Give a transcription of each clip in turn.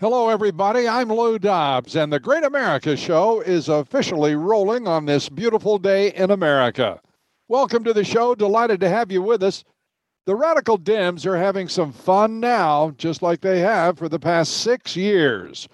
Hello, everybody. I'm Lou Dobbs, and the Great America Show is officially rolling on this beautiful day in America. Welcome to the show. Delighted to have you with us. The Radical Dems are having some fun now, just like they have for the past six years.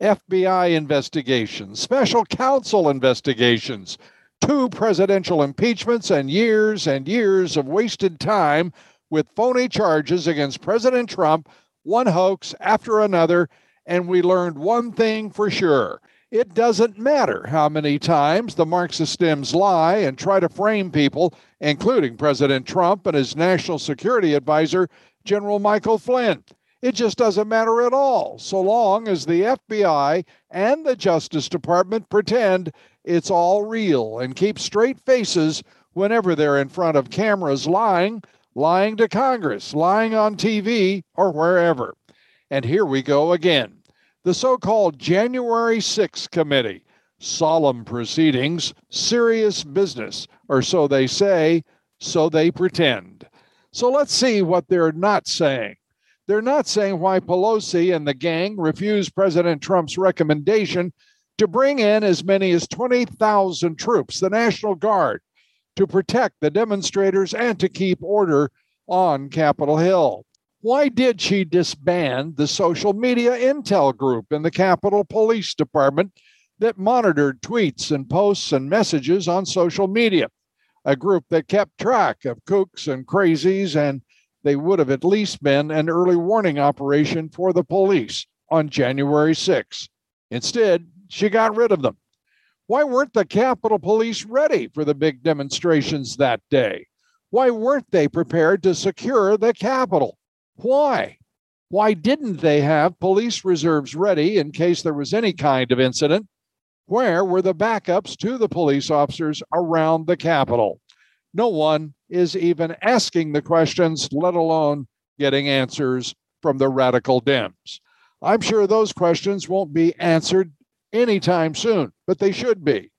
FBI investigations, special counsel investigations, two presidential impeachments, and years and years of wasted time with phony charges against President Trump, one hoax after another and we learned one thing for sure. It doesn't matter how many times the Marxist Dems lie and try to frame people, including President Trump and his national security advisor, General Michael Flynn. It just doesn't matter at all, so long as the FBI and the Justice Department pretend it's all real and keep straight faces whenever they're in front of cameras lying, lying to Congress, lying on TV, or wherever. And here we go again. The so called January 6th Committee. Solemn proceedings, serious business, or so they say, so they pretend. So let's see what they're not saying. They're not saying why Pelosi and the gang refused President Trump's recommendation to bring in as many as 20,000 troops, the National Guard, to protect the demonstrators and to keep order on Capitol Hill. Why did she disband the social media intel group in the Capitol Police Department that monitored tweets and posts and messages on social media? A group that kept track of kooks and crazies, and they would have at least been an early warning operation for the police on January 6. Instead, she got rid of them. Why weren't the Capitol Police ready for the big demonstrations that day? Why weren't they prepared to secure the Capitol? Why? Why didn't they have police reserves ready in case there was any kind of incident? Where were the backups to the police officers around the Capitol? No one is even asking the questions, let alone getting answers from the radical Dems. I'm sure those questions won't be answered anytime soon, but they should be.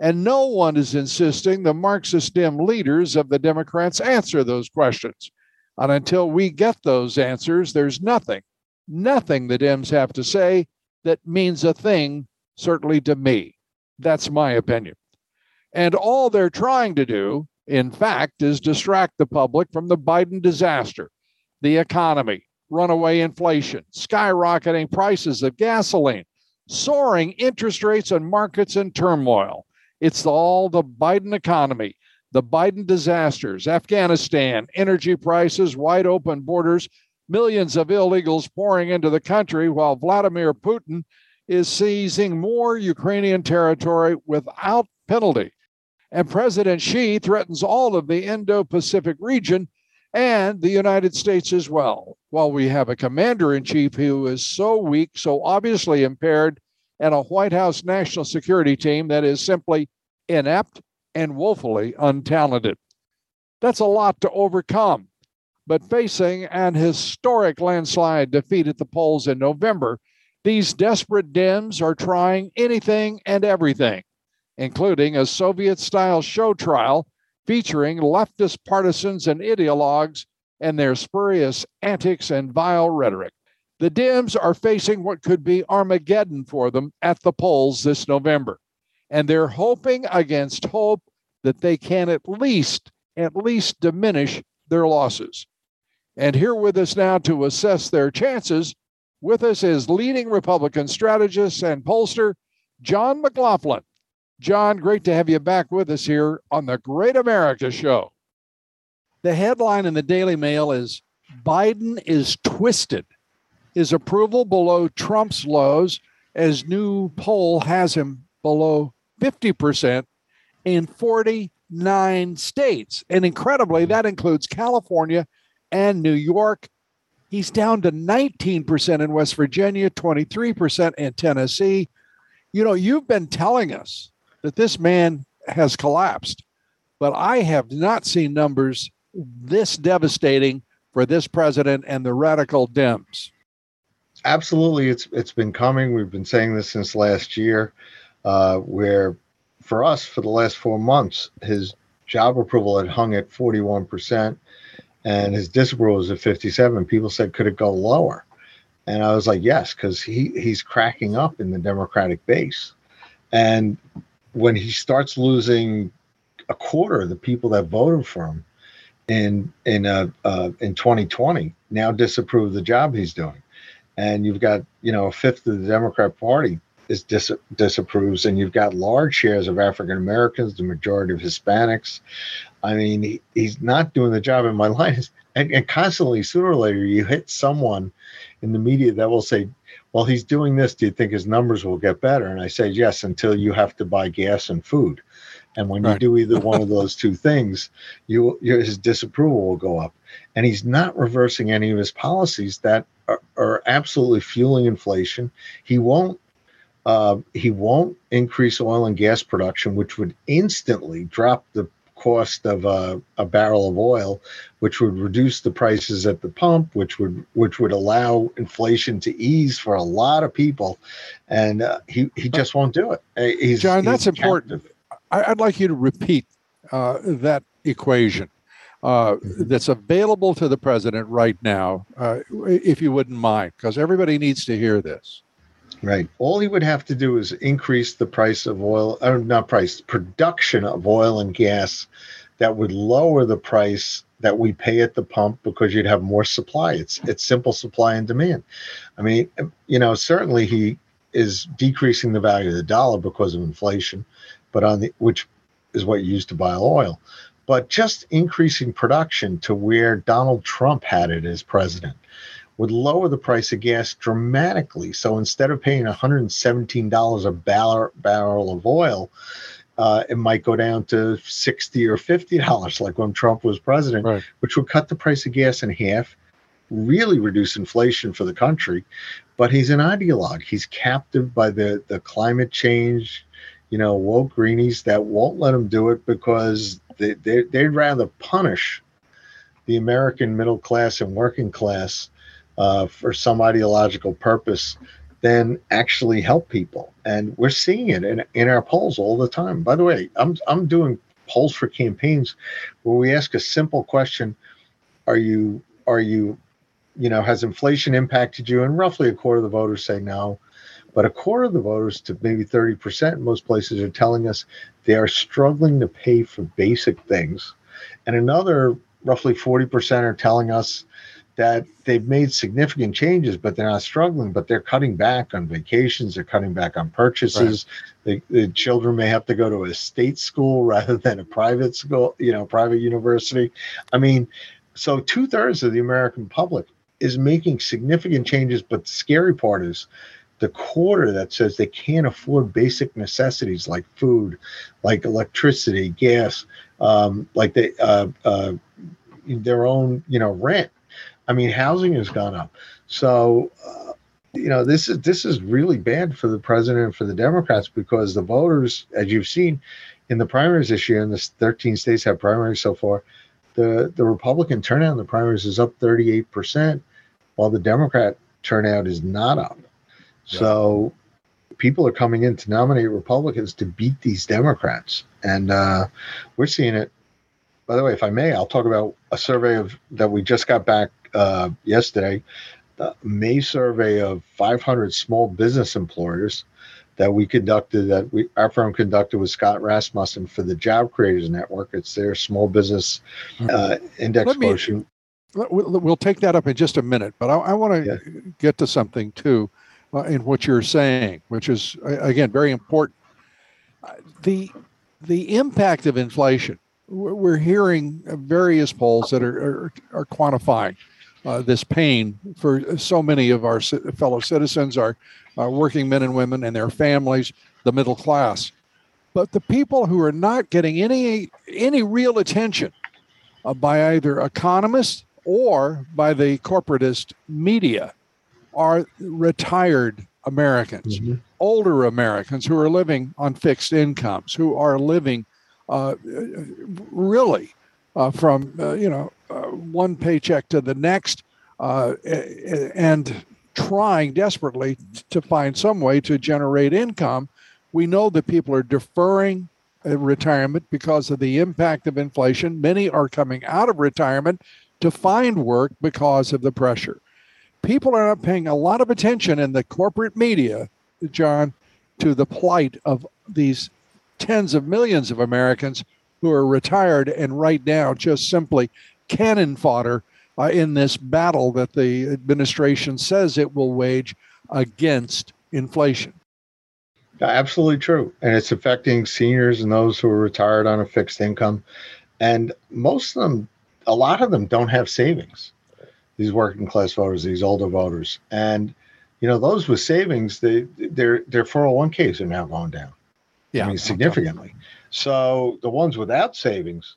And no one is insisting the Marxist Dem leaders of the Democrats answer those questions. And until we get those answers, there's nothing, nothing the Dems have to say that means a thing, certainly to me. That's my opinion. And all they're trying to do, in fact, is distract the public from the Biden disaster, the economy, runaway inflation, skyrocketing prices of gasoline, soaring interest rates and markets in turmoil. It's all the Biden economy the Biden disasters, Afghanistan, energy prices, wide open borders, millions of illegals pouring into the country while Vladimir Putin is seizing more Ukrainian territory without penalty. And President Xi threatens all of the Indo Pacific region and the United States as well. While we have a commander in chief who is so weak, so obviously impaired, and a White House national security team that is simply inept and woefully untalented. That's a lot to overcome. But facing an historic landslide defeat at the polls in November, these desperate Dems are trying anything and everything, including a Soviet style show trial featuring leftist partisans and ideologues and their spurious antics and vile rhetoric. The Dems are facing what could be Armageddon for them at the polls this November and they're hoping against hope that they can at least at least diminish their losses. And here with us now to assess their chances, with us is leading Republican strategist and pollster John McLaughlin. John, great to have you back with us here on the Great America Show. The headline in the Daily Mail is Biden is twisted. His approval below Trump's lows as new poll has him below 50% in 49 states. And incredibly, hmm. that includes California and New York. He's down to 19% in West Virginia, 23% in Tennessee, You know, you've been telling us that this man has collapsed, but I have not seen numbers this devastating for this president and the radical Dems. Absolutely, it's it's been coming. We've been saying this since last year, uh, where for us for the last four months, his job approval had hung at 41 percent, and his disapproval was at 57. People said, could it go lower? And I was like, yes, because he he's cracking up in the Democratic base, and when he starts losing a quarter of the people that voted for him in in uh, uh, in 2020 now disapprove the job he's doing, and you've got you know a fifth of the Democrat Party is dis- disapproves, and you've got large shares of African Americans, the majority of Hispanics. I mean, he, he's not doing the job. In my line is, and, and constantly, sooner or later, you hit someone in the media that will say, well, he's doing this. Do you think his numbers will get better? And I say, yes, until you have to buy gas and food. And when right. you do either one of those two things, you his disapproval will go up. And he's not reversing any of his policies that are, are absolutely fueling inflation. He won't uh, he won't increase oil and gas production, which would instantly drop the cost of a, a, barrel of oil, which would reduce the prices at the pump, which would which would allow inflation to ease for a lot of people, and uh, he he just won't do it. Uh, he's, John, that's important. I'd like you to repeat uh, that equation. Uh, mm-hmm. that's available to the president right now, uh, if you wouldn't mind, because everybody needs to hear this. Right. All he would have to do is increase the price of oil, or not price, production of oil and gas that would lower the price that we pay at the pump because you'd have more supply. It's it's simple supply and demand. I mean, you know, certainly he is decreasing the value of the dollar because of inflation, but on the which is what you use to buy oil. But just increasing production to where Donald Trump had it as president would lower the price of gas dramatically. So instead of paying $117 a barrel, barrel of oil, uh, it might go down to 60 or $50 like when Trump was president, right. which would cut the price of gas in half, really reduce inflation for the country. But he's an ideologue. He's captive by the, the climate change, you know, woke greenies that won't let him do it because they, they, they'd rather punish the American middle class and working class uh, for some ideological purpose than actually help people. And we're seeing it in, in our polls all the time. By the way, I'm, I'm doing polls for campaigns where we ask a simple question Are you, are you, you know, has inflation impacted you? And roughly a quarter of the voters say no. But a quarter of the voters, to maybe 30% in most places, are telling us they are struggling to pay for basic things. And another roughly 40% are telling us that they've made significant changes, but they're not struggling, but they're cutting back on vacations, they're cutting back on purchases. Right. The, the, children may have to go to a state school rather than a private school, you know, private university. I mean, so two thirds of the American public is making significant changes, but the scary part is the quarter that says they can't afford basic necessities like food, like electricity, gas, um, like they, uh, uh, their own, you know, rent I mean, housing has gone up. So, uh, you know, this is this is really bad for the president and for the Democrats because the voters, as you've seen in the primaries this year, and the 13 states have primaries so far, the the Republican turnout in the primaries is up 38 percent, while the Democrat turnout is not up. Yeah. So people are coming in to nominate Republicans to beat these Democrats, and uh, we're seeing it. By the way, if I may, I'll talk about a survey of that we just got back uh, yesterday, the May survey of 500 small business employers that we conducted, that we our firm conducted with Scott Rasmussen for the Job Creators Network. It's their small business uh, index Let quotient. Me, we'll take that up in just a minute, but I, I want to yeah. get to something too uh, in what you're saying, which is again very important. Uh, the the impact of inflation. We're hearing various polls that are, are, are quantifying uh, this pain for so many of our fellow citizens, our, our working men and women and their families, the middle class. But the people who are not getting any any real attention uh, by either economists or by the corporatist media are retired Americans, mm-hmm. older Americans who are living on fixed incomes, who are living uh, really uh, from uh, you know one paycheck to the next, uh, and trying desperately to find some way to generate income. We know that people are deferring retirement because of the impact of inflation. Many are coming out of retirement to find work because of the pressure. People are not paying a lot of attention in the corporate media, John, to the plight of these tens of millions of Americans who are retired and right now just simply cannon fodder uh, in this battle that the administration says it will wage against inflation. Absolutely true. And it's affecting seniors and those who are retired on a fixed income. And most of them, a lot of them don't have savings, these working class voters, these older voters. And, you know, those with savings, they, their, their 401ks are now going down. Yeah. I mean, significantly. So the ones without savings,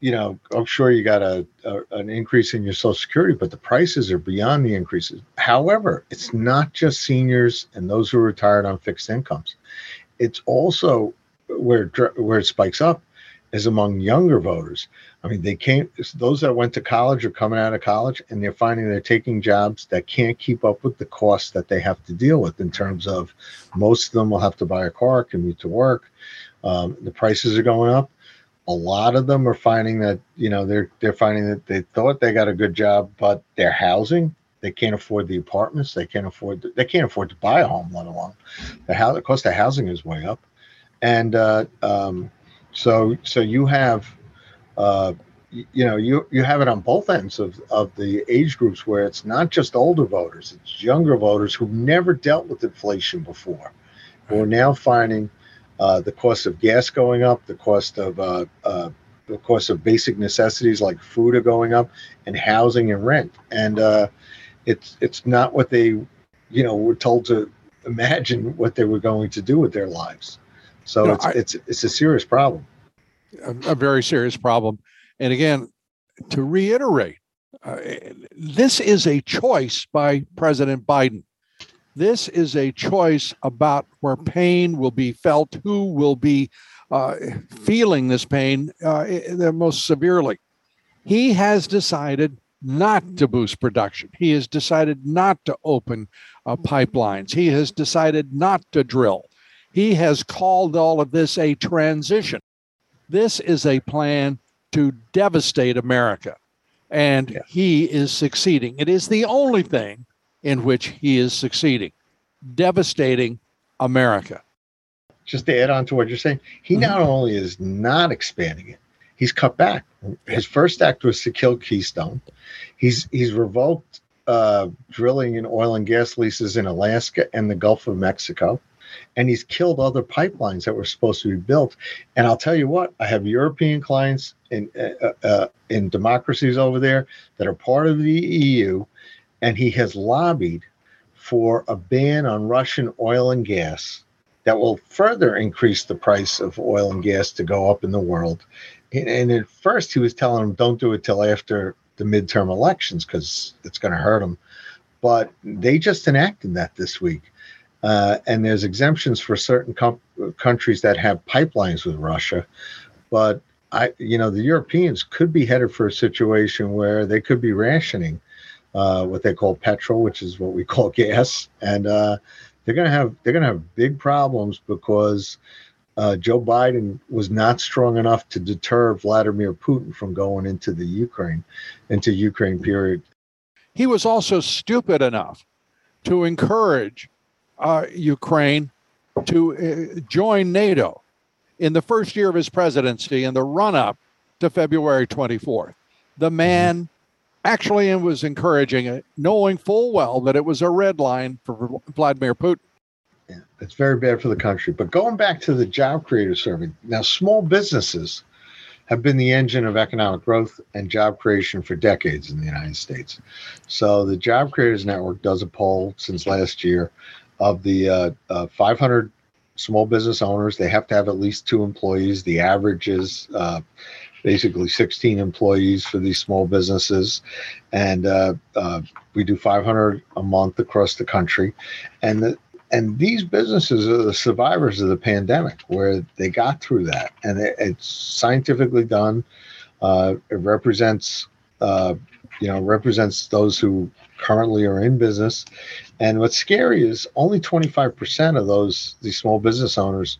you know, I'm sure you got a, a, an increase in your Social Security, but the prices are beyond the increases. However, it's not just seniors and those who are retired on fixed incomes. It's also where where it spikes up is among younger voters. I mean, they can't. Those that went to college are coming out of college, and they're finding they're taking jobs that can't keep up with the costs that they have to deal with. In terms of, most of them will have to buy a car, commute to work. Um, the prices are going up a lot of them are finding that you know they're they're finding that they thought they got a good job, but their housing they can't afford the apartments, they can't afford they can't afford to buy a home, let alone the house. The cost of housing is way up, and uh, um, so so you have. Uh, you know you you have it on both ends of, of the age groups where it's not just older voters it's younger voters who've never dealt with inflation before who are now finding uh, the cost of gas going up, the cost of uh, uh, the cost of basic necessities like food are going up, and housing and rent. And uh, it's it's not what they, you know, were told to imagine what they were going to do with their lives. So no, it's I, it's it's a serious problem. A, a, very serious problem. And again, to reiterate, uh, this is a choice by President Biden. This is a choice about where pain will be felt, who will be uh, feeling this pain uh, the most severely. He has decided not to boost production. He has decided not to open uh, pipelines. He has decided not to drill. He has called all of this a transition. This is a plan to devastate America. And yeah. he is succeeding. It is the only thing in which he is succeeding, devastating America. Just to add on to what you're saying, he mm-hmm. not only is not expanding it, he's cut back. His first act was to kill Keystone. He's he's revoked uh, drilling and oil and gas leases in Alaska and the Gulf of Mexico. And he's killed other pipelines that were supposed to be built. And I'll tell you what, I have European clients in uh, uh, in democracies over there that are part of the EU and he has lobbied for a ban on Russian oil and gas that will further increase the price of oil and gas to go up in the world. And, at first, he was telling them, don't do it till after the midterm elections because it's going to hurt them. But they just enacted that this week. Uh, and there's exemptions for certain com- countries that have pipelines with Russia. But I, you know, the Europeans could be headed for a situation where they could be rationing uh, what they call petrol, which is what we call gas, and uh, they're going to have they're to have big problems because uh, Joe Biden was not strong enough to deter Vladimir Putin from going into the Ukraine, into Ukraine. Period. He was also stupid enough to encourage uh, Ukraine to uh, join NATO in the first year of his presidency in the run-up to February 24th. The man actually it was encouraging it, knowing full well that it was a red line for Vladimir Putin. Yeah, it's very bad for the country. But going back to the job creator survey, now small businesses have been the engine of economic growth and job creation for decades in the United States. So the Job Creators Network does a poll since last year of the uh, uh, 500 small business owners. They have to have at least two employees. The average is uh, basically 16 employees for these small businesses and uh, uh, we do 500 a month across the country and the, and these businesses are the survivors of the pandemic, where they got through that, and it, it's scientifically done. Uh, it represents, uh, you know, represents those who currently are in business. And what's scary is only 25% of those these small business owners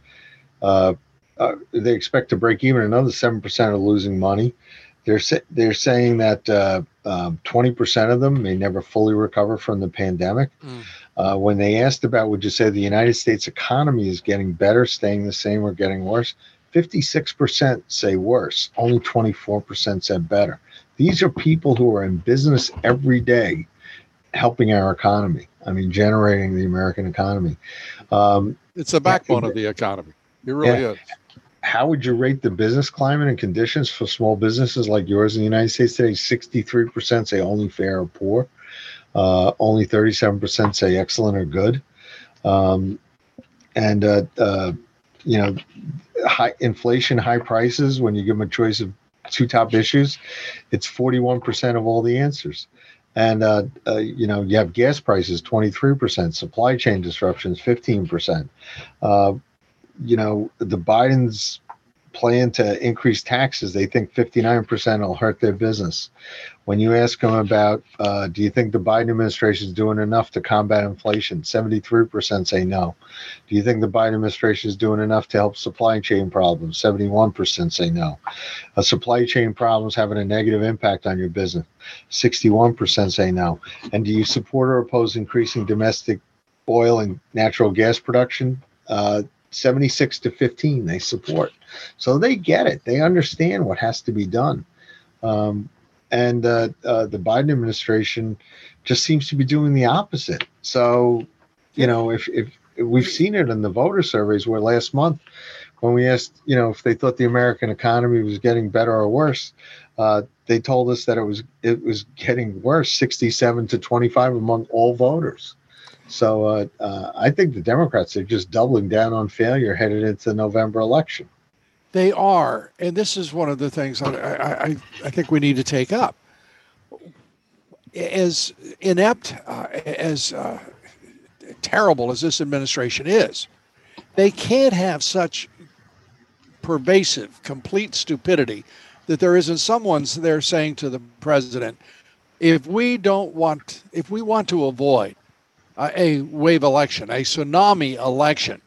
uh, uh, they expect to break even. Another seven percent are losing money. They're they're saying that uh, um, twenty uh, percent of them may never fully recover from the pandemic. Mm. Uh, when they asked about, would you say the United States economy is getting better, staying the same, or getting worse? Fifty-six percent say worse. Only twenty-four percent said better. These are people who are in business every day, helping our economy. I mean, generating the American economy. Um, it's the backbone of the economy. It really yeah. is how would you rate the business climate and conditions for small businesses like yours in the United States today? 63% say only fair or poor. Uh, only 37% say excellent or good. Um, and, uh, uh, you know, high inflation, high prices, when you give them a choice of two top issues, it's 41% of all the answers. And, uh, uh, you know, you have gas prices, 23%, supply chain disruptions, 15%. Uh, you know, the Biden's plan to increase taxes, they think 59% will hurt their business. When you ask them about, uh, do you think the Biden administration is doing enough to combat inflation? 73% say no. Do you think the Biden administration is doing enough to help supply chain problems? 71% say no. A supply chain problems having a negative impact on your business? 61% say no. And do you support or oppose increasing domestic oil and natural gas production? Uh, 76 to 15 they support. So they get it. They understand what has to be done. Um, and uh, uh, the biden administration just seems to be doing the opposite. So you know if, if we've seen it in the voter surveys where last month when we asked you know if they thought the american economy was getting better or worse uh, they told us that it was it was getting worse 67 to 25 among all voters so uh, uh, I think the Democrats are just doubling down on failure headed into the November election. They are, and this is one of the things I, I, I think we need to take up. As inept, uh, as uh, terrible as this administration is, they can't have such pervasive, complete stupidity that there isn't someone's there saying to the president, if we don't want, if we want to avoid uh, a wave election, a tsunami election,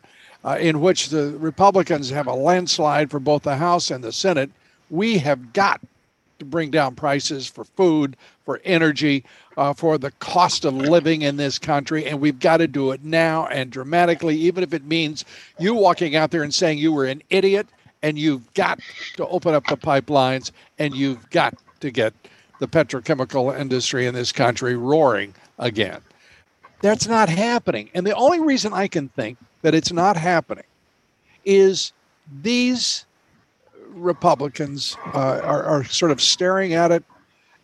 uh, in which the Republicans have a landslide for both the House and the Senate, we have got to bring down prices for food, for energy, uh, for the cost of living in this country. And we've got to do it now and dramatically, even if it means you walking out there and saying you were an idiot and you've got to open up the pipelines and you've got to get the petrochemical industry in this country roaring again. That's not happening. And the only reason I can think that it's not happening is these Republicans uh, are, are sort of staring at it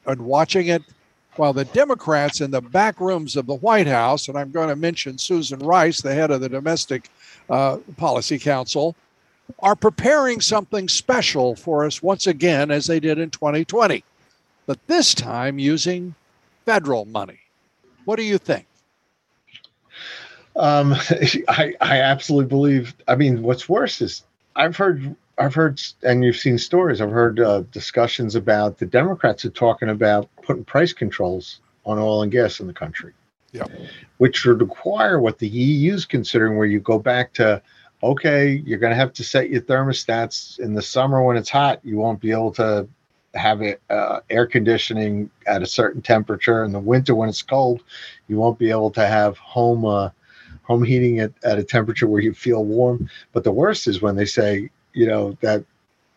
and watching it while the Democrats in the back rooms of the White House, and I'm going to mention Susan Rice, the head of the Domestic uh, Policy Council, are preparing something special for us once again, as they did in 2020, but this time using federal money. What do you think? Um, I I absolutely believe. I mean, what's worse is I've heard I've heard and you've seen stories. I've heard uh, discussions about the Democrats are talking about putting price controls on oil and gas in the country. Yeah. Which would require what the EU is considering, where you go back to, okay, you're going to have to set your thermostats in the summer when it's hot. You won't be able to have it, uh, air conditioning at a certain temperature. In the winter when it's cold, you won't be able to have home uh, home heating at, at a temperature where you feel warm. But the worst is when they say, you know, that,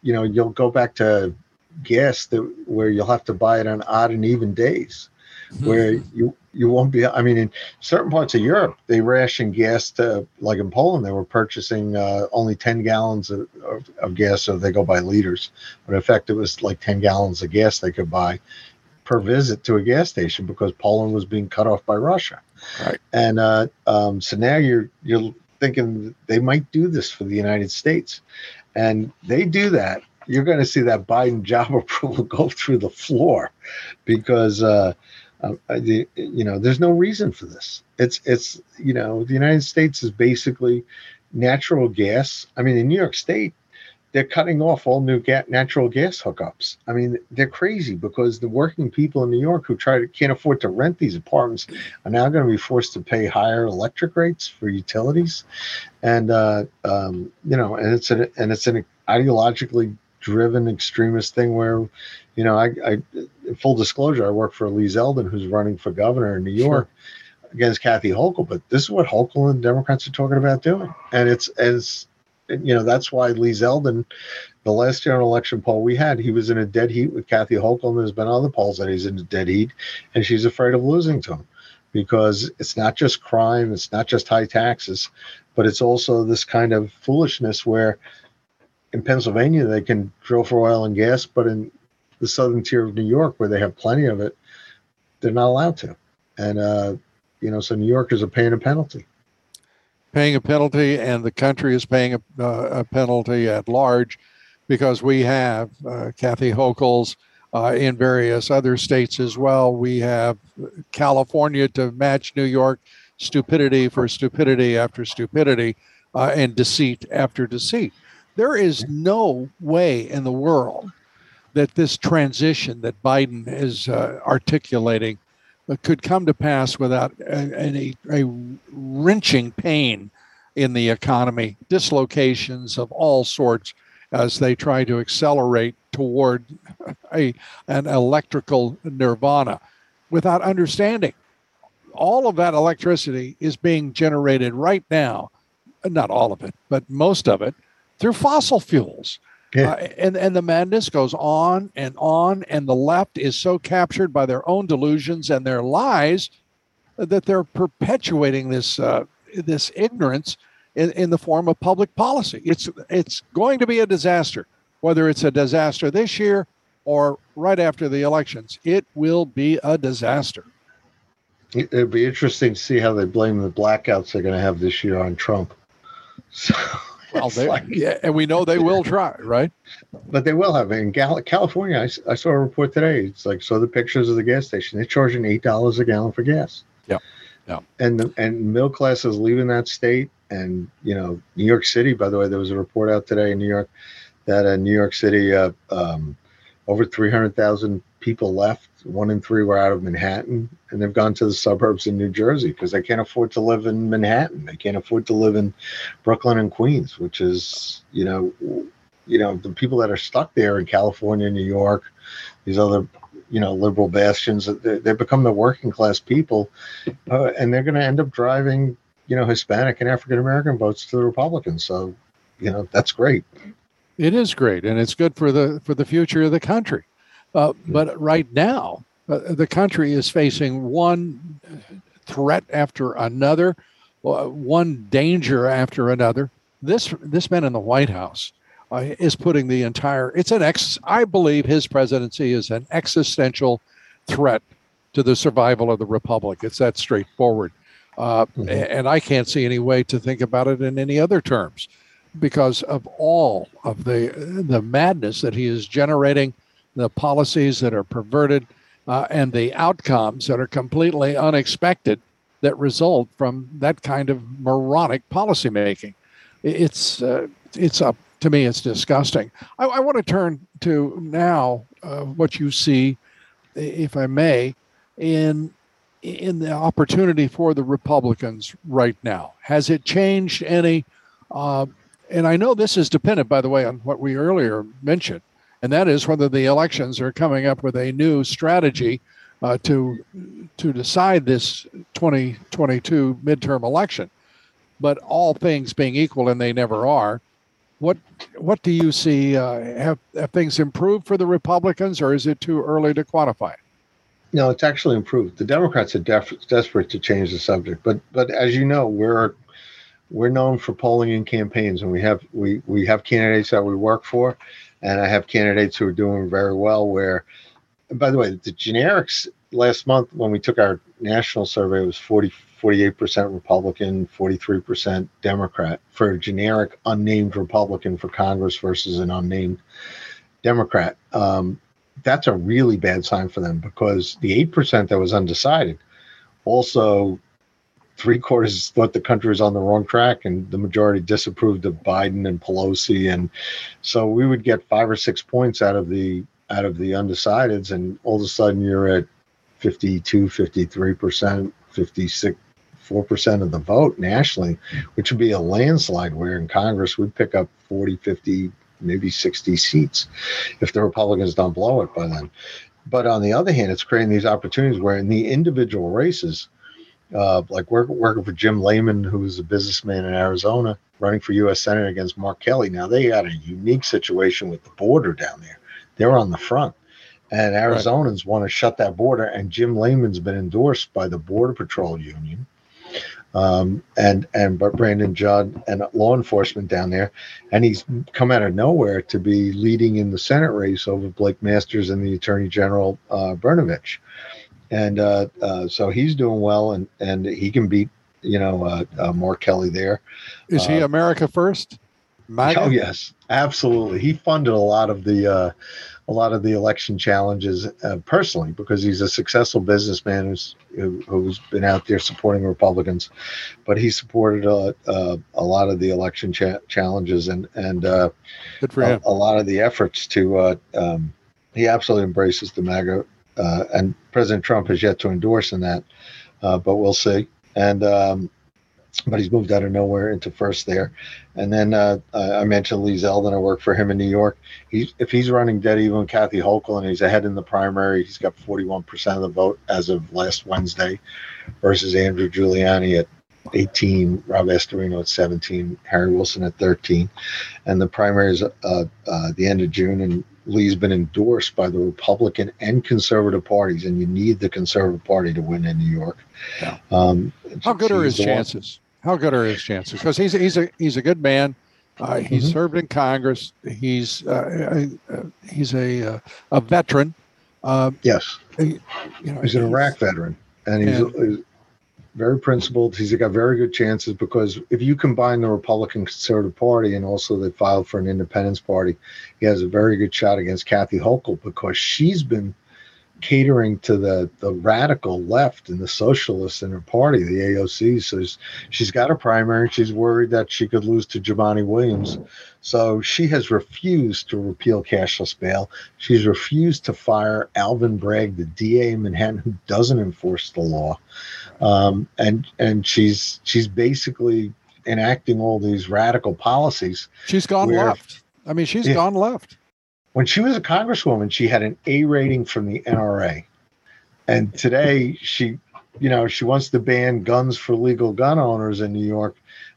you know, you'll go back to gas that where you'll have to buy it on odd and even days mm-hmm. where you you won't be i mean in certain parts of europe they ration gas to like in poland they were purchasing uh, only 10 gallons of, of, of, gas so they go by liters but in fact it was like 10 gallons of gas they could buy per visit to a gas station because poland was being cut off by russia Right. And uh, um, so now you're you're thinking they might do this for the United States, and they do that. You're going to see that Biden job approval go through the floor, because uh, Uh, the, you know, there's no reason for this. It's it's you know, the United States is basically natural gas. I mean, in New York State, they're cutting off all new ga- natural gas hookups. I mean, they're crazy because the working people in New York who try to can't afford to rent these apartments are now going to be forced to pay higher electric rates for utilities, and uh, um, you know, and it's an and it's an ideologically driven extremist thing where, you know, I, I full disclosure, I work for Lee Zeldin, who's running for governor in New York. Sure. Against Kathy Hochul, but this is what Hochul and Democrats are talking about doing, and it's as you know that's why Lee Zeldin, the last general election poll we had, he was in a dead heat with Kathy Hochul. There's been other polls that he's in a dead heat, and she's afraid of losing to him because it's not just crime, it's not just high taxes, but it's also this kind of foolishness where in Pennsylvania they can drill for oil and gas, but in the southern tier of New York, where they have plenty of it, they're not allowed to. And uh, you know, so New Yorkers are paying a penalty paying a penalty, and the country is paying a, uh, a penalty at large because we have uh, Kathy Hochul's uh, in various other states as well. We have California to match New York, stupidity for stupidity after stupidity, uh, and deceit after deceit. There is no way in the world that this transition that Biden is uh, articulating could come to pass without any a, wrenching pain in the economy, dislocations of all sorts as they try to accelerate toward a an electrical nirvana. Without understanding all of that electricity is being generated right now not all of it but most of it through fossil fuels yeah. Uh, and and the madness goes on and on, and the left is so captured by their own delusions and their lies that they're perpetuating this uh, this ignorance in, in the form of public policy. It's it's going to be a disaster, whether it's a disaster this year or right after the elections. It will be a disaster. It'd be interesting to see how they blame the blackouts they're going to have this year on Trump. So. Well, they, like, yeah, and we know they will try, right? But they will have. In California, I, I saw a report today. It's like saw the pictures of the gas station. They're charging eight dollars a gallon for gas. Yeah, yeah. And the, and middle class is leaving that state. And you know, New York City. By the way, there was a report out today in New York that in New York City, uh, um, over three hundred thousand people left. One in three were out of Manhattan, and they've gone to the suburbs in New Jersey because they can't afford to live in Manhattan. They can't afford to live in Brooklyn and Queens, which is, you know, you know, the people that are stuck there in California, New York, these other, you know, liberal bastions. They, they become the working class people, uh, and they're going to end up driving, you know, Hispanic and African American votes to the Republicans. So, you know, that's great. It is great, and it's good for the for the future of the country. Uh, but right now, uh, the country is facing one threat after another, uh, one danger after another. This this man in the White House uh, is putting the entire. It's an ex. I believe his presidency is an existential threat to the survival of the republic. It's that straightforward, uh, mm-hmm. and I can't see any way to think about it in any other terms, because of all of the the madness that he is generating the policies that are perverted, uh, and the outcomes that are completely unexpected that result from that kind of moronic policymaking. It's uh, it's up to me. It's disgusting. I, I want to turn to now uh, what you see, if I may, in in the opportunity for the Republicans right now. Has it changed any? Uh, and I know this is dependent, by the way, on what we earlier mentioned and that is whether the elections are coming up with a new strategy uh, to to decide this 2022 midterm election. But all things being equal, and they never are, what what do you see? Uh, have, have things improved for the Republicans, or is it too early to quantify? No, it's actually improved. The Democrats are def- desperate to change the subject, but but as you know, we're we're known for polling in campaigns, and we have we we have candidates that we work for and I have candidates who are doing very well. Where, by the way, the generics last month when we took our national survey it was 40, 48% Republican, 43% Democrat for a generic unnamed Republican for Congress versus an unnamed Democrat. Um, that's a really bad sign for them because the eight percent that was undecided also three quarters thought the country was on the wrong track and the majority disapproved of Biden and Pelosi. And so we would get five or six points out of the out of the undecideds and all of a sudden you're at 52 53 percent 56 four percent of the vote nationally which would be a landslide where in congress we'd pick up 40 50 maybe 60 seats if the republicans don't blow it by then. But on the other hand it's creating these opportunities where in the individual races uh, like work, working for Jim Lamon, who's a businessman in Arizona, running for U.S. Senate against Mark Kelly. Now they got a unique situation with the border down there. They're on the front, and Arizonans right. want to shut that border. And Jim Lamon's been endorsed by the Border Patrol Union, um, and and but Brandon Judd and law enforcement down there, and he's come out of nowhere to be leading in the Senate race over Blake Masters and the Attorney General uh, Brnovich and uh, uh, so he's doing well, and and he can beat you know uh, uh Mark Kelly there. Is he uh, America first? MAGA? Oh yes, absolutely. He funded a lot of the uh, a lot of the election challenges personally because he's a successful businessman who's who's been out there supporting Republicans, but he supported a, a, a lot of the election cha- challenges and and him. A, a, lot of the efforts to. Um, he absolutely embraces the MAGA uh, and President Trump has yet to endorse in that, uh, but we'll see. And um, but he's moved out of nowhere into first there. And then uh, I mentioned Lee Zeldin. I work for him in New York. He's if he's running dead even with Kathy Hochul and he's ahead in the primary, he's got 41% of the vote as of last Wednesday, versus Andrew Giuliani at 18, Rob Astorino at 17, Harry Wilson at 13, and the primary is uh, uh, the end of June, and Lee's been endorsed by the Republican and conservative parties, and you need the conservative party to win in New York. Yeah. Um, How good are his chances? How good are his chances? Because he's he's a he's a good man. Uh, he's mm-hmm. served in Congress. He's uh, uh, he's a uh, a veteran. Um, yes, you know, he's an Iraq veteran, and he's, and, he's very principled. He's got very good chances because if you combine the Republican Conservative Party and also they filed for an Independence Party, he has a very good shot against Kathy Hochul because she's been catering to the the radical left and the socialists in her party, the AOC. So she's got a primary. And She's worried that she could lose to Jumaane Williams. So she has refused to repeal cashless bail. She's refused to fire Alvin Bragg, the DA in Manhattan, who doesn't enforce the law um, and and she's she's basically enacting all these radical policies. She's gone where, left. I mean, she's yeah, gone left. When she was a congresswoman, she had an A rating from the NRA, and today she, you know, she wants to ban guns for legal gun owners in New York,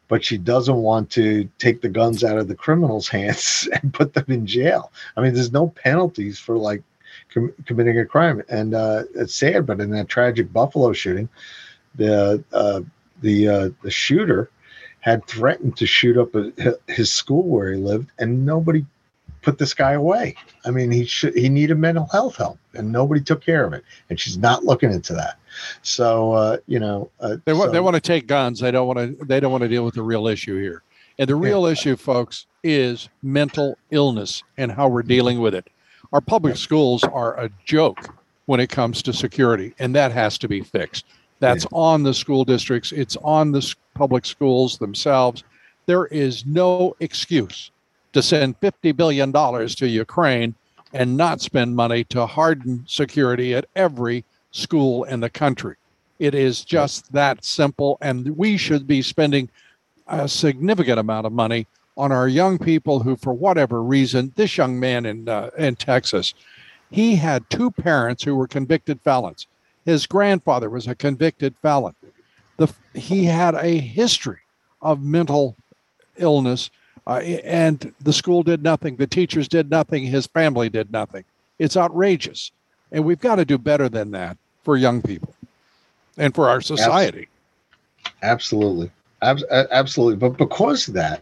but she doesn't want to take the guns out of the criminals' hands and put them in jail. I mean, there's no penalties for like com- committing a crime, and uh, it's sad. But in that tragic Buffalo shooting, the uh, the uh, the shooter had threatened to shoot up a, his school where he lived, and nobody put this guy away. I mean, he should he needed mental health help, and nobody took care of it. And she's not looking into that. So uh, you know, uh, they want so, they want to take guns. They don't want to they don't want to deal with the real issue here. And the real yeah. issue, folks, is mental illness and how we're dealing with it. Our public schools are a joke when it comes to security, and that has to be fixed. That's yeah. on the school districts, it's on the public schools themselves. There is no excuse to send $50 billion to Ukraine and not spend money to harden security at every school in the country. It is just that simple. And we should be spending a significant amount of money on our young people who, for whatever reason, this young man in, uh, in Texas, he had two parents who were convicted felons. His grandfather was a convicted felon. The, he had a history of mental illness, uh, and the school did nothing. The teachers did nothing. His family did nothing. It's outrageous. And we've got to do better than that for young people and for our society. Absolutely. Absolutely. But because of that,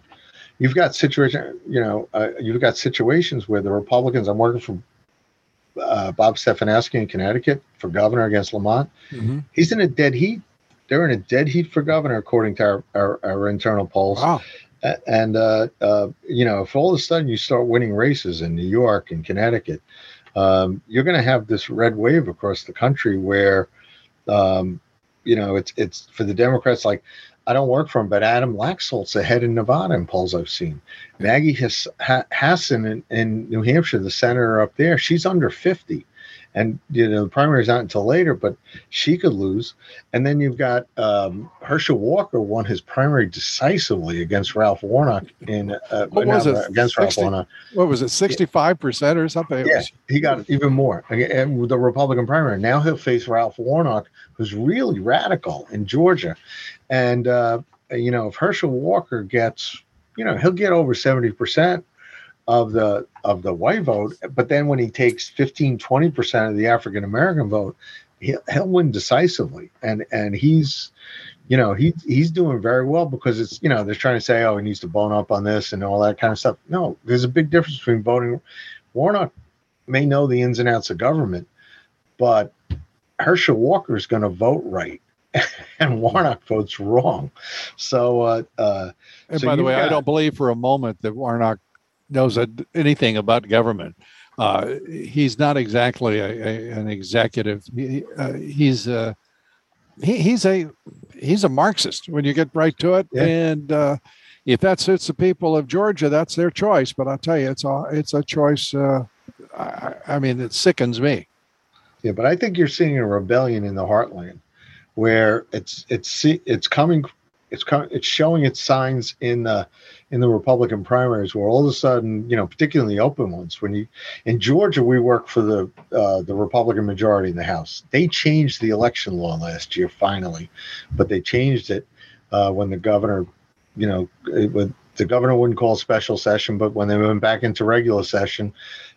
you've got situation, you know, uh, you've got situations where the Republicans, I'm working for uh, Bob Stefanowski in Connecticut for governor against Lamont. Mm-hmm. He's in a dead heat. They're in a dead heat for governor, according to our, our, our internal polls. Wow. And, uh, uh, you know, if all of a sudden you start winning races in New York and Connecticut, um, you're going to have this red wave across the country where, um, you know, it's it's for the Democrats like I don't work for him, but Adam Laxalt's ahead in Nevada in polls I've seen. Maggie Hass- Hassan in, in New Hampshire, the senator up there, she's under 50 and you know the primary is not until later, but she could lose. And then you've got um, Herschel Walker won his primary decisively against Ralph Warnock in uh, what was it? against 60, Ralph Warnock. What was it, sixty five percent or something? Yeah, he got even more. And with the Republican primary, now he'll face Ralph Warnock, who's really radical in Georgia, and uh, you know if Herschel Walker gets, you know, he'll get over seventy percent of the of the white vote but then when he takes 15 20% of the african american vote he'll, he'll win decisively. And and he's you know he he's doing very well because it's you know they're trying to say oh he needs to bone up on this and all that kind of stuff. No there's a big difference between voting. Warnock may know the ins and outs of government but herschel walker is going to vote right and Warnock votes wrong. So, uh, uh, and so by the way, got, I don't believe for a moment that Warnock knows anything about government. Uh, he's not exactly a, a, an executive. He, uh, he's a he, he's a he's a Marxist when you get right to it. Yeah. And uh, if that suits the people of Georgia, that's their choice. But I'll tell you, it's a it's a choice. Uh, I, I mean, it sickens me. Yeah, but I think you're seeing a rebellion in the heartland, where it's it's it's coming it's coming, it's showing its signs in the in the Republican primaries, where all of a sudden, you know, particularly the open ones, when you in Georgia, we work for the uh, the Republican majority in the House. They changed the election law last year, finally, but they changed it uh, when the governor, you know, it, the governor wouldn't call special session, but when they went back into regular session,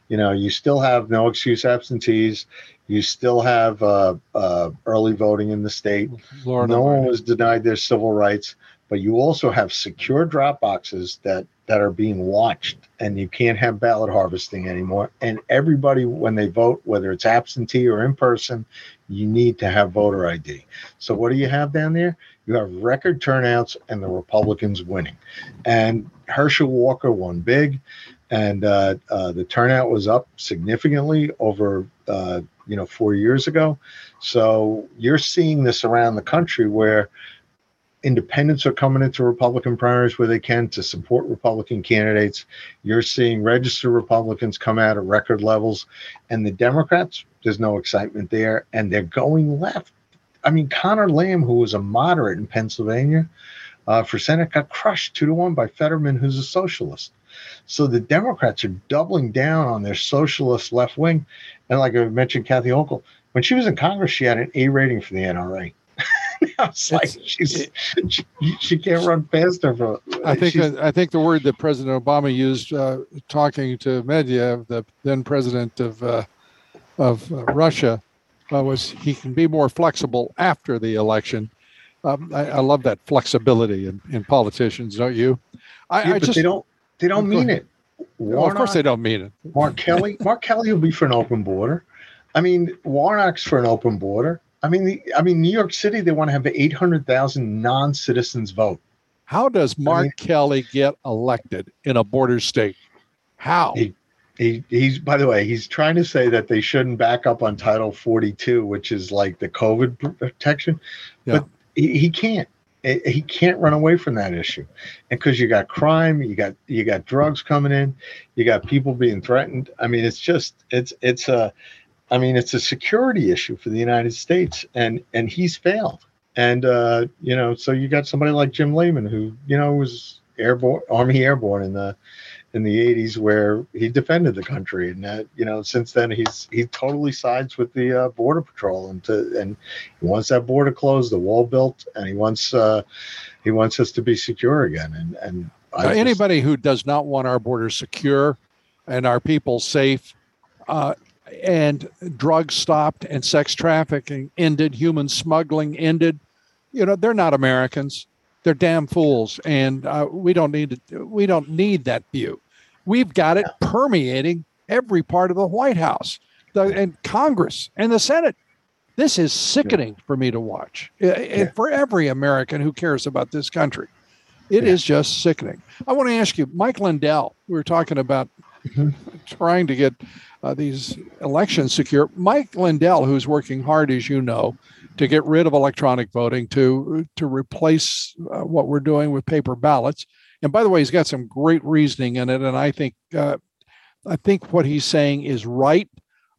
you know, you still have no excuse absentees. You still have uh, uh, early voting in the state. Florida no one was denied their civil rights, but you also have secure drop boxes that that are being watched, and you can't have ballot harvesting anymore. And everybody, when they vote, whether it's absentee or in person, you need to have voter ID. So what do you have down there? You have record turnouts, and the Republicans winning. And Herschel Walker won big and uh, uh, the turnout was up significantly over uh, you know four years ago. So you're seeing this around the country where independents are coming into Republican primaries where they can to support Republican candidates. You're seeing registered Republicans come out at record levels, and the Democrats there's no excitement there, and they're going left. I mean, Connor Lamb, who was a moderate in Pennsylvania. Uh, for Senate got crushed two to one by Fetterman, who's a socialist. So the Democrats are doubling down on their socialist left wing. And like I mentioned, Kathy Hochul, when she was in Congress, she had an A rating for the NRA. I was like, she's, it, she, she, can't run faster. For, I think I think the word that President Obama used uh, talking to Medvedev, the then president of uh, of uh, Russia, uh, was he can be more flexible after the election. Um, I, I, love that flexibility in, in politicians, don't you? I, yeah, I just, they don't they don't mean it. Warnock, well, of course, they don't mean it. Mark Kelly, Mark Kelly will be for an open border. I mean, Warnock's for an open border. I mean, the, I mean, New York City, they want to have eight hundred thousand non-citizens vote. How does Mark I mean, Kelly get elected in a border state? How? He, he, he's by the way, he's trying to say that they shouldn't back up on Title 42, which is like the COVID protection, yeah. but he, he can't he can't run away from that issue and because you got crime you got you got drugs coming in you got people being threatened i mean it's just it's it's a i mean it's a security issue for the united states and and he's failed. And uh you know so you got somebody like Jim Lamon who you know was airborne army airborne in the in the 80s where he defended the country. And that you know since then he's he totally sides with the uh, border patrol and to and he wants that border closed the wall built and he wants uh, he wants us to be secure again. And and uh, anybody who does not want our borders secure and our people safe uh, and drugs stopped and sex trafficking ended human smuggling ended you know they're not americans they're damn fools and uh, we don't need to, we don't need that view We've got it permeating every part of the White House, the, and Congress and the Senate. This is sickening for me to watch, and for every American who cares about this country. It is just sickening. I want to ask you, Mike Lindell. We were talking about mm-hmm. trying to get uh, these elections secure. Mike Lindell, who's working hard, as you know, to get rid of electronic voting, to to replace uh, what we're doing with paper ballots. And by the way, he's got some great reasoning in it, and I think uh, I think what he's saying is right.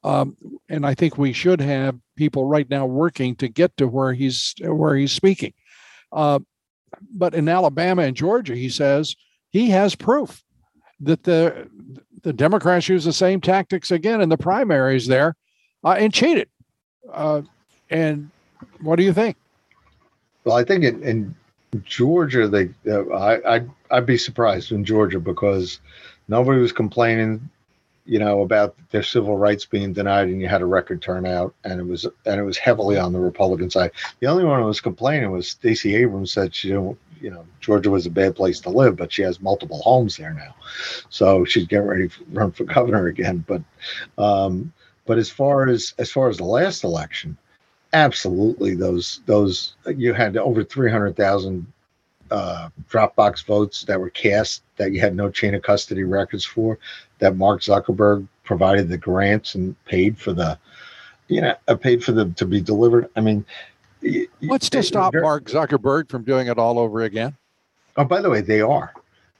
Um, and I think we should have people right now working to get to where he's where he's speaking. Uh, but in Alabama and Georgia, he says he has proof that the the Democrats use the same tactics again in the primaries there uh, and cheated. Uh, and what do you think? Well, I think in, in Georgia, they uh, I I'd, I'd be surprised in Georgia because nobody was complaining, you know, about their civil rights being denied, and you had a record turnout, and it was and it was heavily on the Republican side. The only one who was complaining was Stacey Abrams said she don't you know Georgia was a bad place to live, but she has multiple homes there now, so she's getting ready to run for governor again. But um, but as far as as far as the last election, absolutely those those you had over three hundred thousand uh, Dropbox votes that were cast that you had no chain of custody records for, that Mark Zuckerberg provided the grants and paid for the, you know, uh, paid for them to be delivered. I mean, What's to stop Mark Zuckerberg from doing it all over again? Oh, by the way, they are.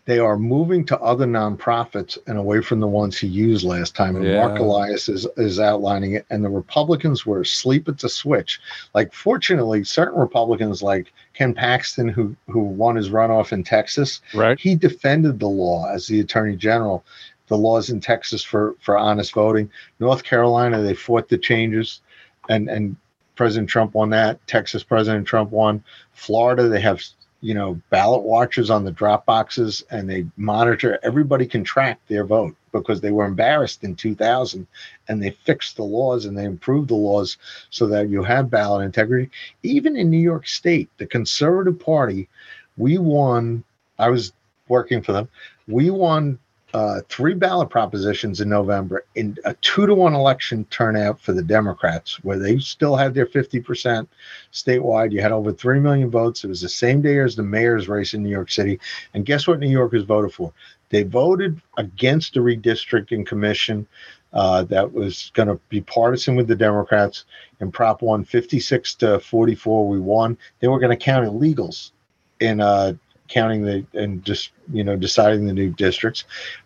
They are moving to other nonprofits and away from the ones he used last time. And yeah. Marc Elias is, is outlining it. And the Republicans were asleep at the switch. Like, fortunately, certain Republicans, like Ken Paxton, who who won his runoff in Texas, right? He defended the law as the Attorney General. The laws in Texas for for honest voting. North Carolina, they fought the changes, and and President Trump won that. Texas President Trump won. Florida, they have you know ballot watchers on the drop boxes and they monitor everybody can track their vote because they were embarrassed in 2000 and they fixed the laws and they improved the laws so that you have ballot integrity even in new york state the conservative party we won i was working for them we won uh, three ballot propositions in November in a two to one election turnout for the Democrats, where they still had their 50% statewide. You had over 3 million votes. It was the same day as the mayor's race in New York City. And guess what New Yorkers voted for? They voted against the redistricting commission uh, that was going to be partisan with the Democrats. In Prop 1, 56 to 44, we won. They were going to count illegals in uh, counting the and just you know deciding the new districts.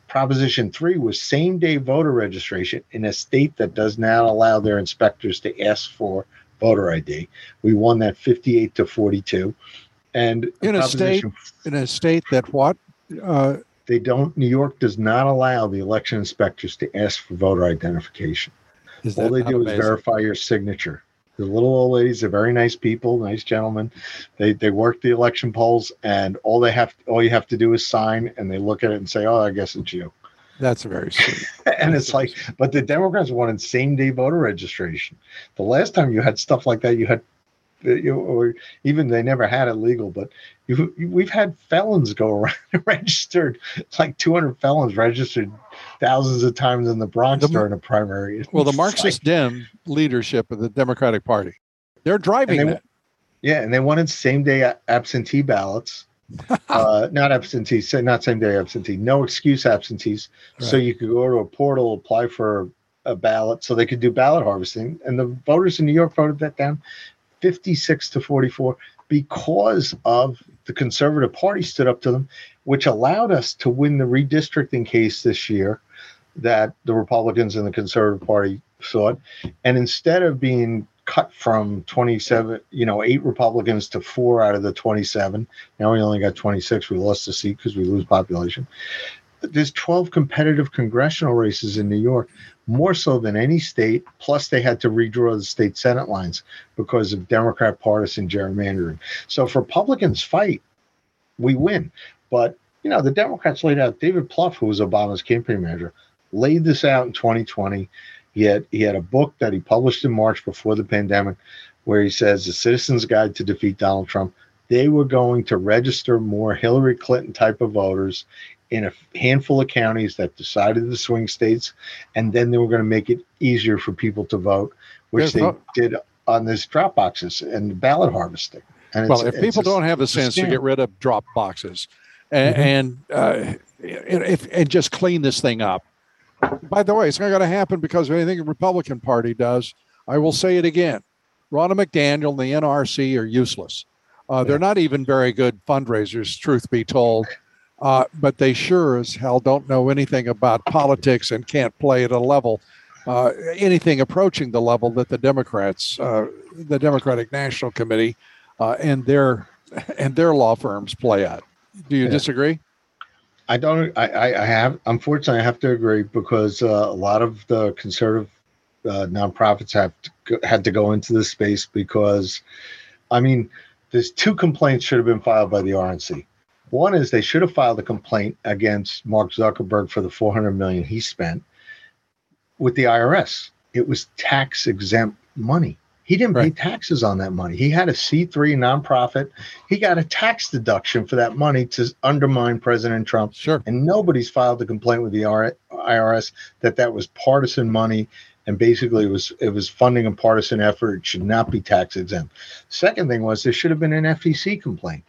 Proposition three was same day voter registration in a state that does not allow their inspectors to ask for voter ID. We won that 58 to 42. And in a state in a state that what uh, they don't New York does not allow the election inspectors to ask for voter identification. All they do amazing? is verify your signature. The little old ladies are very nice people, nice gentlemen. They they work the election polls, and all they have all you have to do is sign, and they look at it and say, "Oh, I guess it's you." That's very sweet. and it's like, but the Democrats wanted same day voter registration. The last time you had stuff like that, you had you, or even they never had it legal, but you, we've had felons go around registered, like 200 felons registered thousands of times in the Bronx the, during a primary. Well, the Marxist like, Dem leadership of the Democratic Party, they're driving they, that. Yeah, and they wanted same day absentee ballots. uh, not absentee, not same day absentee, no excuse absentees. Right. So you could go to a portal, apply for a ballot, so they could do ballot harvesting. And the voters in New York voted that down. 56 to 44 because of the conservative party stood up to them which allowed us to win the redistricting case this year that the republicans and the conservative party sought. And instead of being cut from 27 you know eight republicans to four out of the 27 now we only got 26 we lost a seat because we lose population there's 12 competitive congressional races in new york more so than any state. Plus, they had to redraw the state Senate lines because of Democrat partisan gerrymandering. So, if Republicans fight, we win. But, you know, the Democrats laid out, David Plouffe, who was Obama's campaign manager, laid this out in 2020. He had, he had a book that he published in March before the pandemic where he says the Citizen's Guide to Defeat Donald Trump. They were going to register more Hillary Clinton type of voters in a handful of counties that decided the swing states, and then they were going to make it easier for people to vote, which they did on these drop boxes and ballot harvesting. And well, if people a, don't have the sense to get rid of drop boxes and, mm-hmm. and uh, if, and just clean this thing up, By the way, it's not going to happen because of anything the Republican Party does. I will say it again. Ronna McDaniel and the NRC are useless. Uh, they're not even very good fundraisers, truth be told. Uh, but they sure as hell don't know anything about politics and can't play at a level, uh, anything approaching the level that the Democrats, uh, the Democratic National Committee, uh, and their and their law firms play at. Do you Yeah. disagree? I don't. I, I have. Unfortunately, I have to agree because uh, a lot of the conservative uh, nonprofits have to, had to go into this space because, I mean, there's two complaints should have been filed by the RNC. One is they should have filed a complaint against Mark Zuckerberg for the 400 million he spent with the IRS. It was tax exempt money. He didn't Right. pay taxes on that money. He had a C3 nonprofit. He got a tax deduction for that money to undermine President Trump Sure. and nobody's filed a complaint with the IRS that that was partisan money and basically it was it was funding a partisan effort it should not be tax exempt second thing was there should have been an fec complaint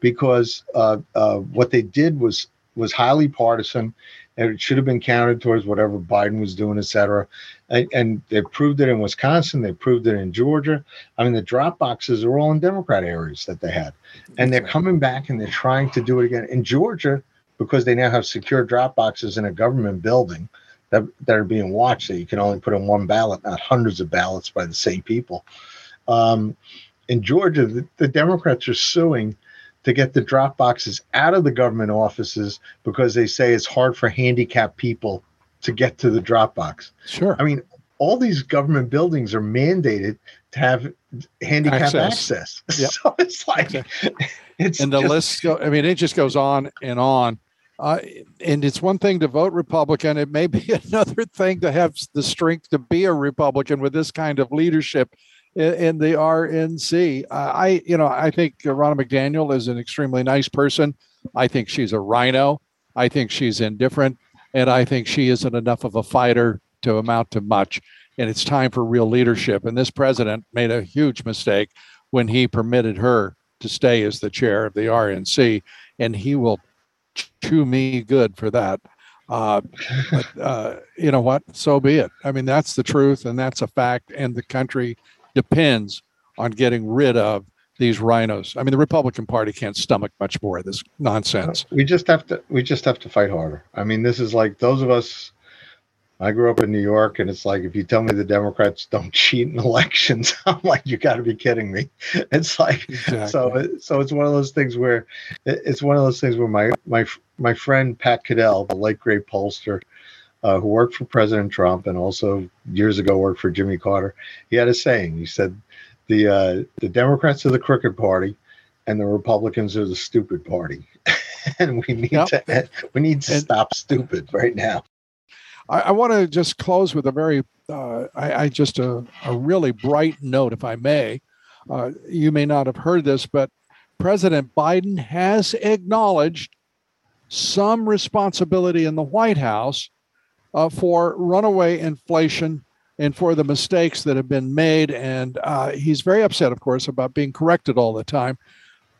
because uh, uh, what they did was was highly partisan. And it should have been counted towards whatever biden was doing et cetera. And, and they proved it in wisconsin. They proved it in georgia. I mean the drop boxes are all in democrat areas that they had. And they're coming back and they're trying to do it again in georgia because they now have secure drop boxes in a government building that, that are being watched that you can only put in one ballot, not hundreds of ballots by the same people. Um, in Georgia, the, the Democrats are suing to get the drop boxes out of the government offices because they say it's hard for handicapped people to get to the drop box. Sure. I mean, all these government buildings are mandated to have handicap Access. access. Yep. So it's like it's and the just- list go, i mean it just goes on and on uh, and it's one thing to vote republican it may be another thing to have the strength to be a republican with this kind of leadership in, in the rnc i you know i think ronna mcdaniel is an extremely nice person. I think she's a RINO. I think she's indifferent. And i think she isn't enough of a fighter to amount to much. And it's time for real leadership. And this president made a huge mistake when he permitted her to stay as the chair of the RNC, and he will chew me good for that. Uh, but uh, you know what? So be it. I mean, that's the truth, and that's a fact, and the country depends on getting rid of these RINOs. I mean, the Republican Party can't stomach much more of this nonsense. we just have to we just have to fight harder i mean this is like those of us i grew up in new york and it's like if you tell me the democrats don't cheat in elections i'm like you got to be kidding me it's like so so it's one of those things where it's one of those things where my my my friend pat caddell the late great pollster uh, who worked for president trump and also years ago worked for jimmy carter he had a saying he said the uh, the democrats are the crooked party and the republicans are the stupid party and we need Yep. to we need to And- stop stupid right now I, I want to just close with a very, uh, I, I just a, a really bright note, if I may. Uh, you may not have heard this, but President Biden has acknowledged some responsibility in the White House uh, for runaway inflation and for the mistakes that have been made. And uh, he's very upset, of course, about being corrected all the time.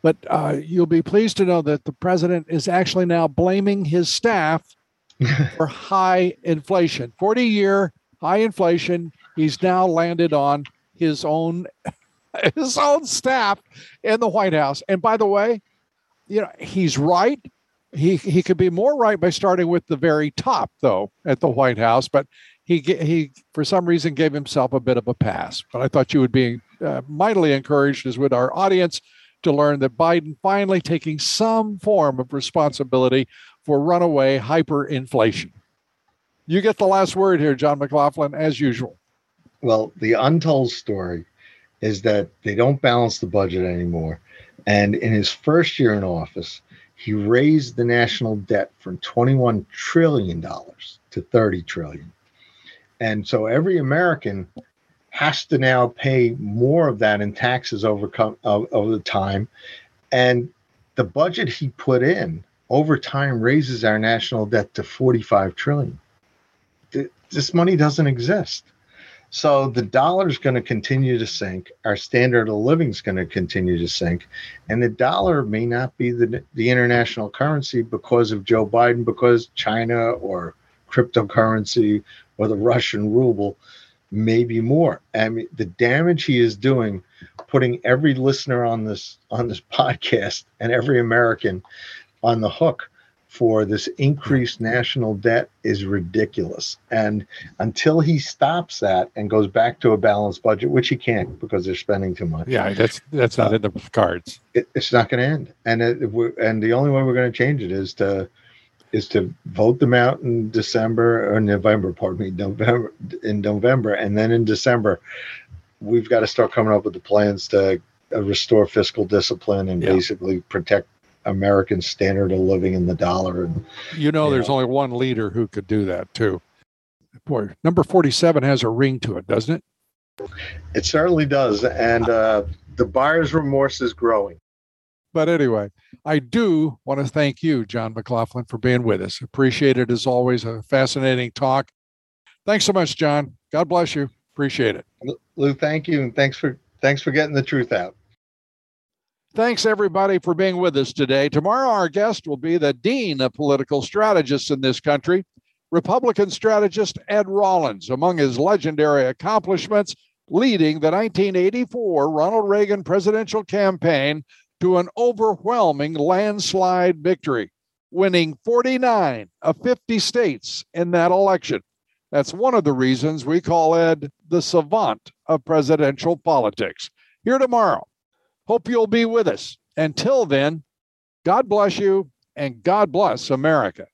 But uh, you'll be pleased to know that the president is actually now blaming his staff for high inflation. 40 year high inflation. He's now landed on his own his own staff in the White House. And by the way, you know, he's right. He he could be more right by starting with the very top though at the White House, but he he for some reason gave himself a bit of a pass. But I thought you would be uh, mightily encouraged as with our audience to learn that Biden finally taking some form of responsibility for runaway hyperinflation. You get the last word here, John McLaughlin, as usual. Well, the untold story is that they don't balance the budget anymore. And in his first year in office, he raised the national debt from 21 trillion dollars to 30 trillion. And so every American has to now pay more of that in taxes over over the time. And the budget he put in over time raises our national debt to 45 trillion. Th- This money doesn't exist. So the dollar is going to continue to sink. Our standard of living is going to continue to sink, and the dollar may not be the the international currency because of Joe Biden, because China or cryptocurrency or the Russian ruble, maybe more. I mean, the damage he is doing, putting every listener on this on this podcast and every American on the hook for this increased national debt is ridiculous. And until he stops that and goes back to a balanced budget, which he can't because they're spending too much. Yeah, that's that's not uh, in the cards. It, it's not going to end. And it, and the only way we're going to change it is to is to vote them out in December or November, pardon me, November in November, and then in December, we've got to start coming up with the plans to uh, restore fiscal discipline and yeah. basically protect American standard of living in the dollar. And you know, you there's know. only one leader who could do that too. Boy, number 47 has a ring to it, doesn't it? It certainly does, and uh, the buyer's remorse is growing. But anyway, I do want to thank you, John McLaughlin, for being with us. Appreciate it as always. A fascinating talk. Thanks so much, John. God bless you. Appreciate it. Lou, thank you, and thanks for thanks for getting the truth out. Thanks, everybody, for being with us today. Tomorrow, our guest will be the Dean of Political Strategists in this country, Republican strategist Ed Rollins. Among his legendary accomplishments, leading the 1984 Ronald Reagan presidential campaign to an overwhelming landslide victory, winning 49 of 50 states in that election. That's one of the reasons we call Ed the savant of presidential politics. Here tomorrow, Hope you'll be with us. Until then, God bless you and God bless America.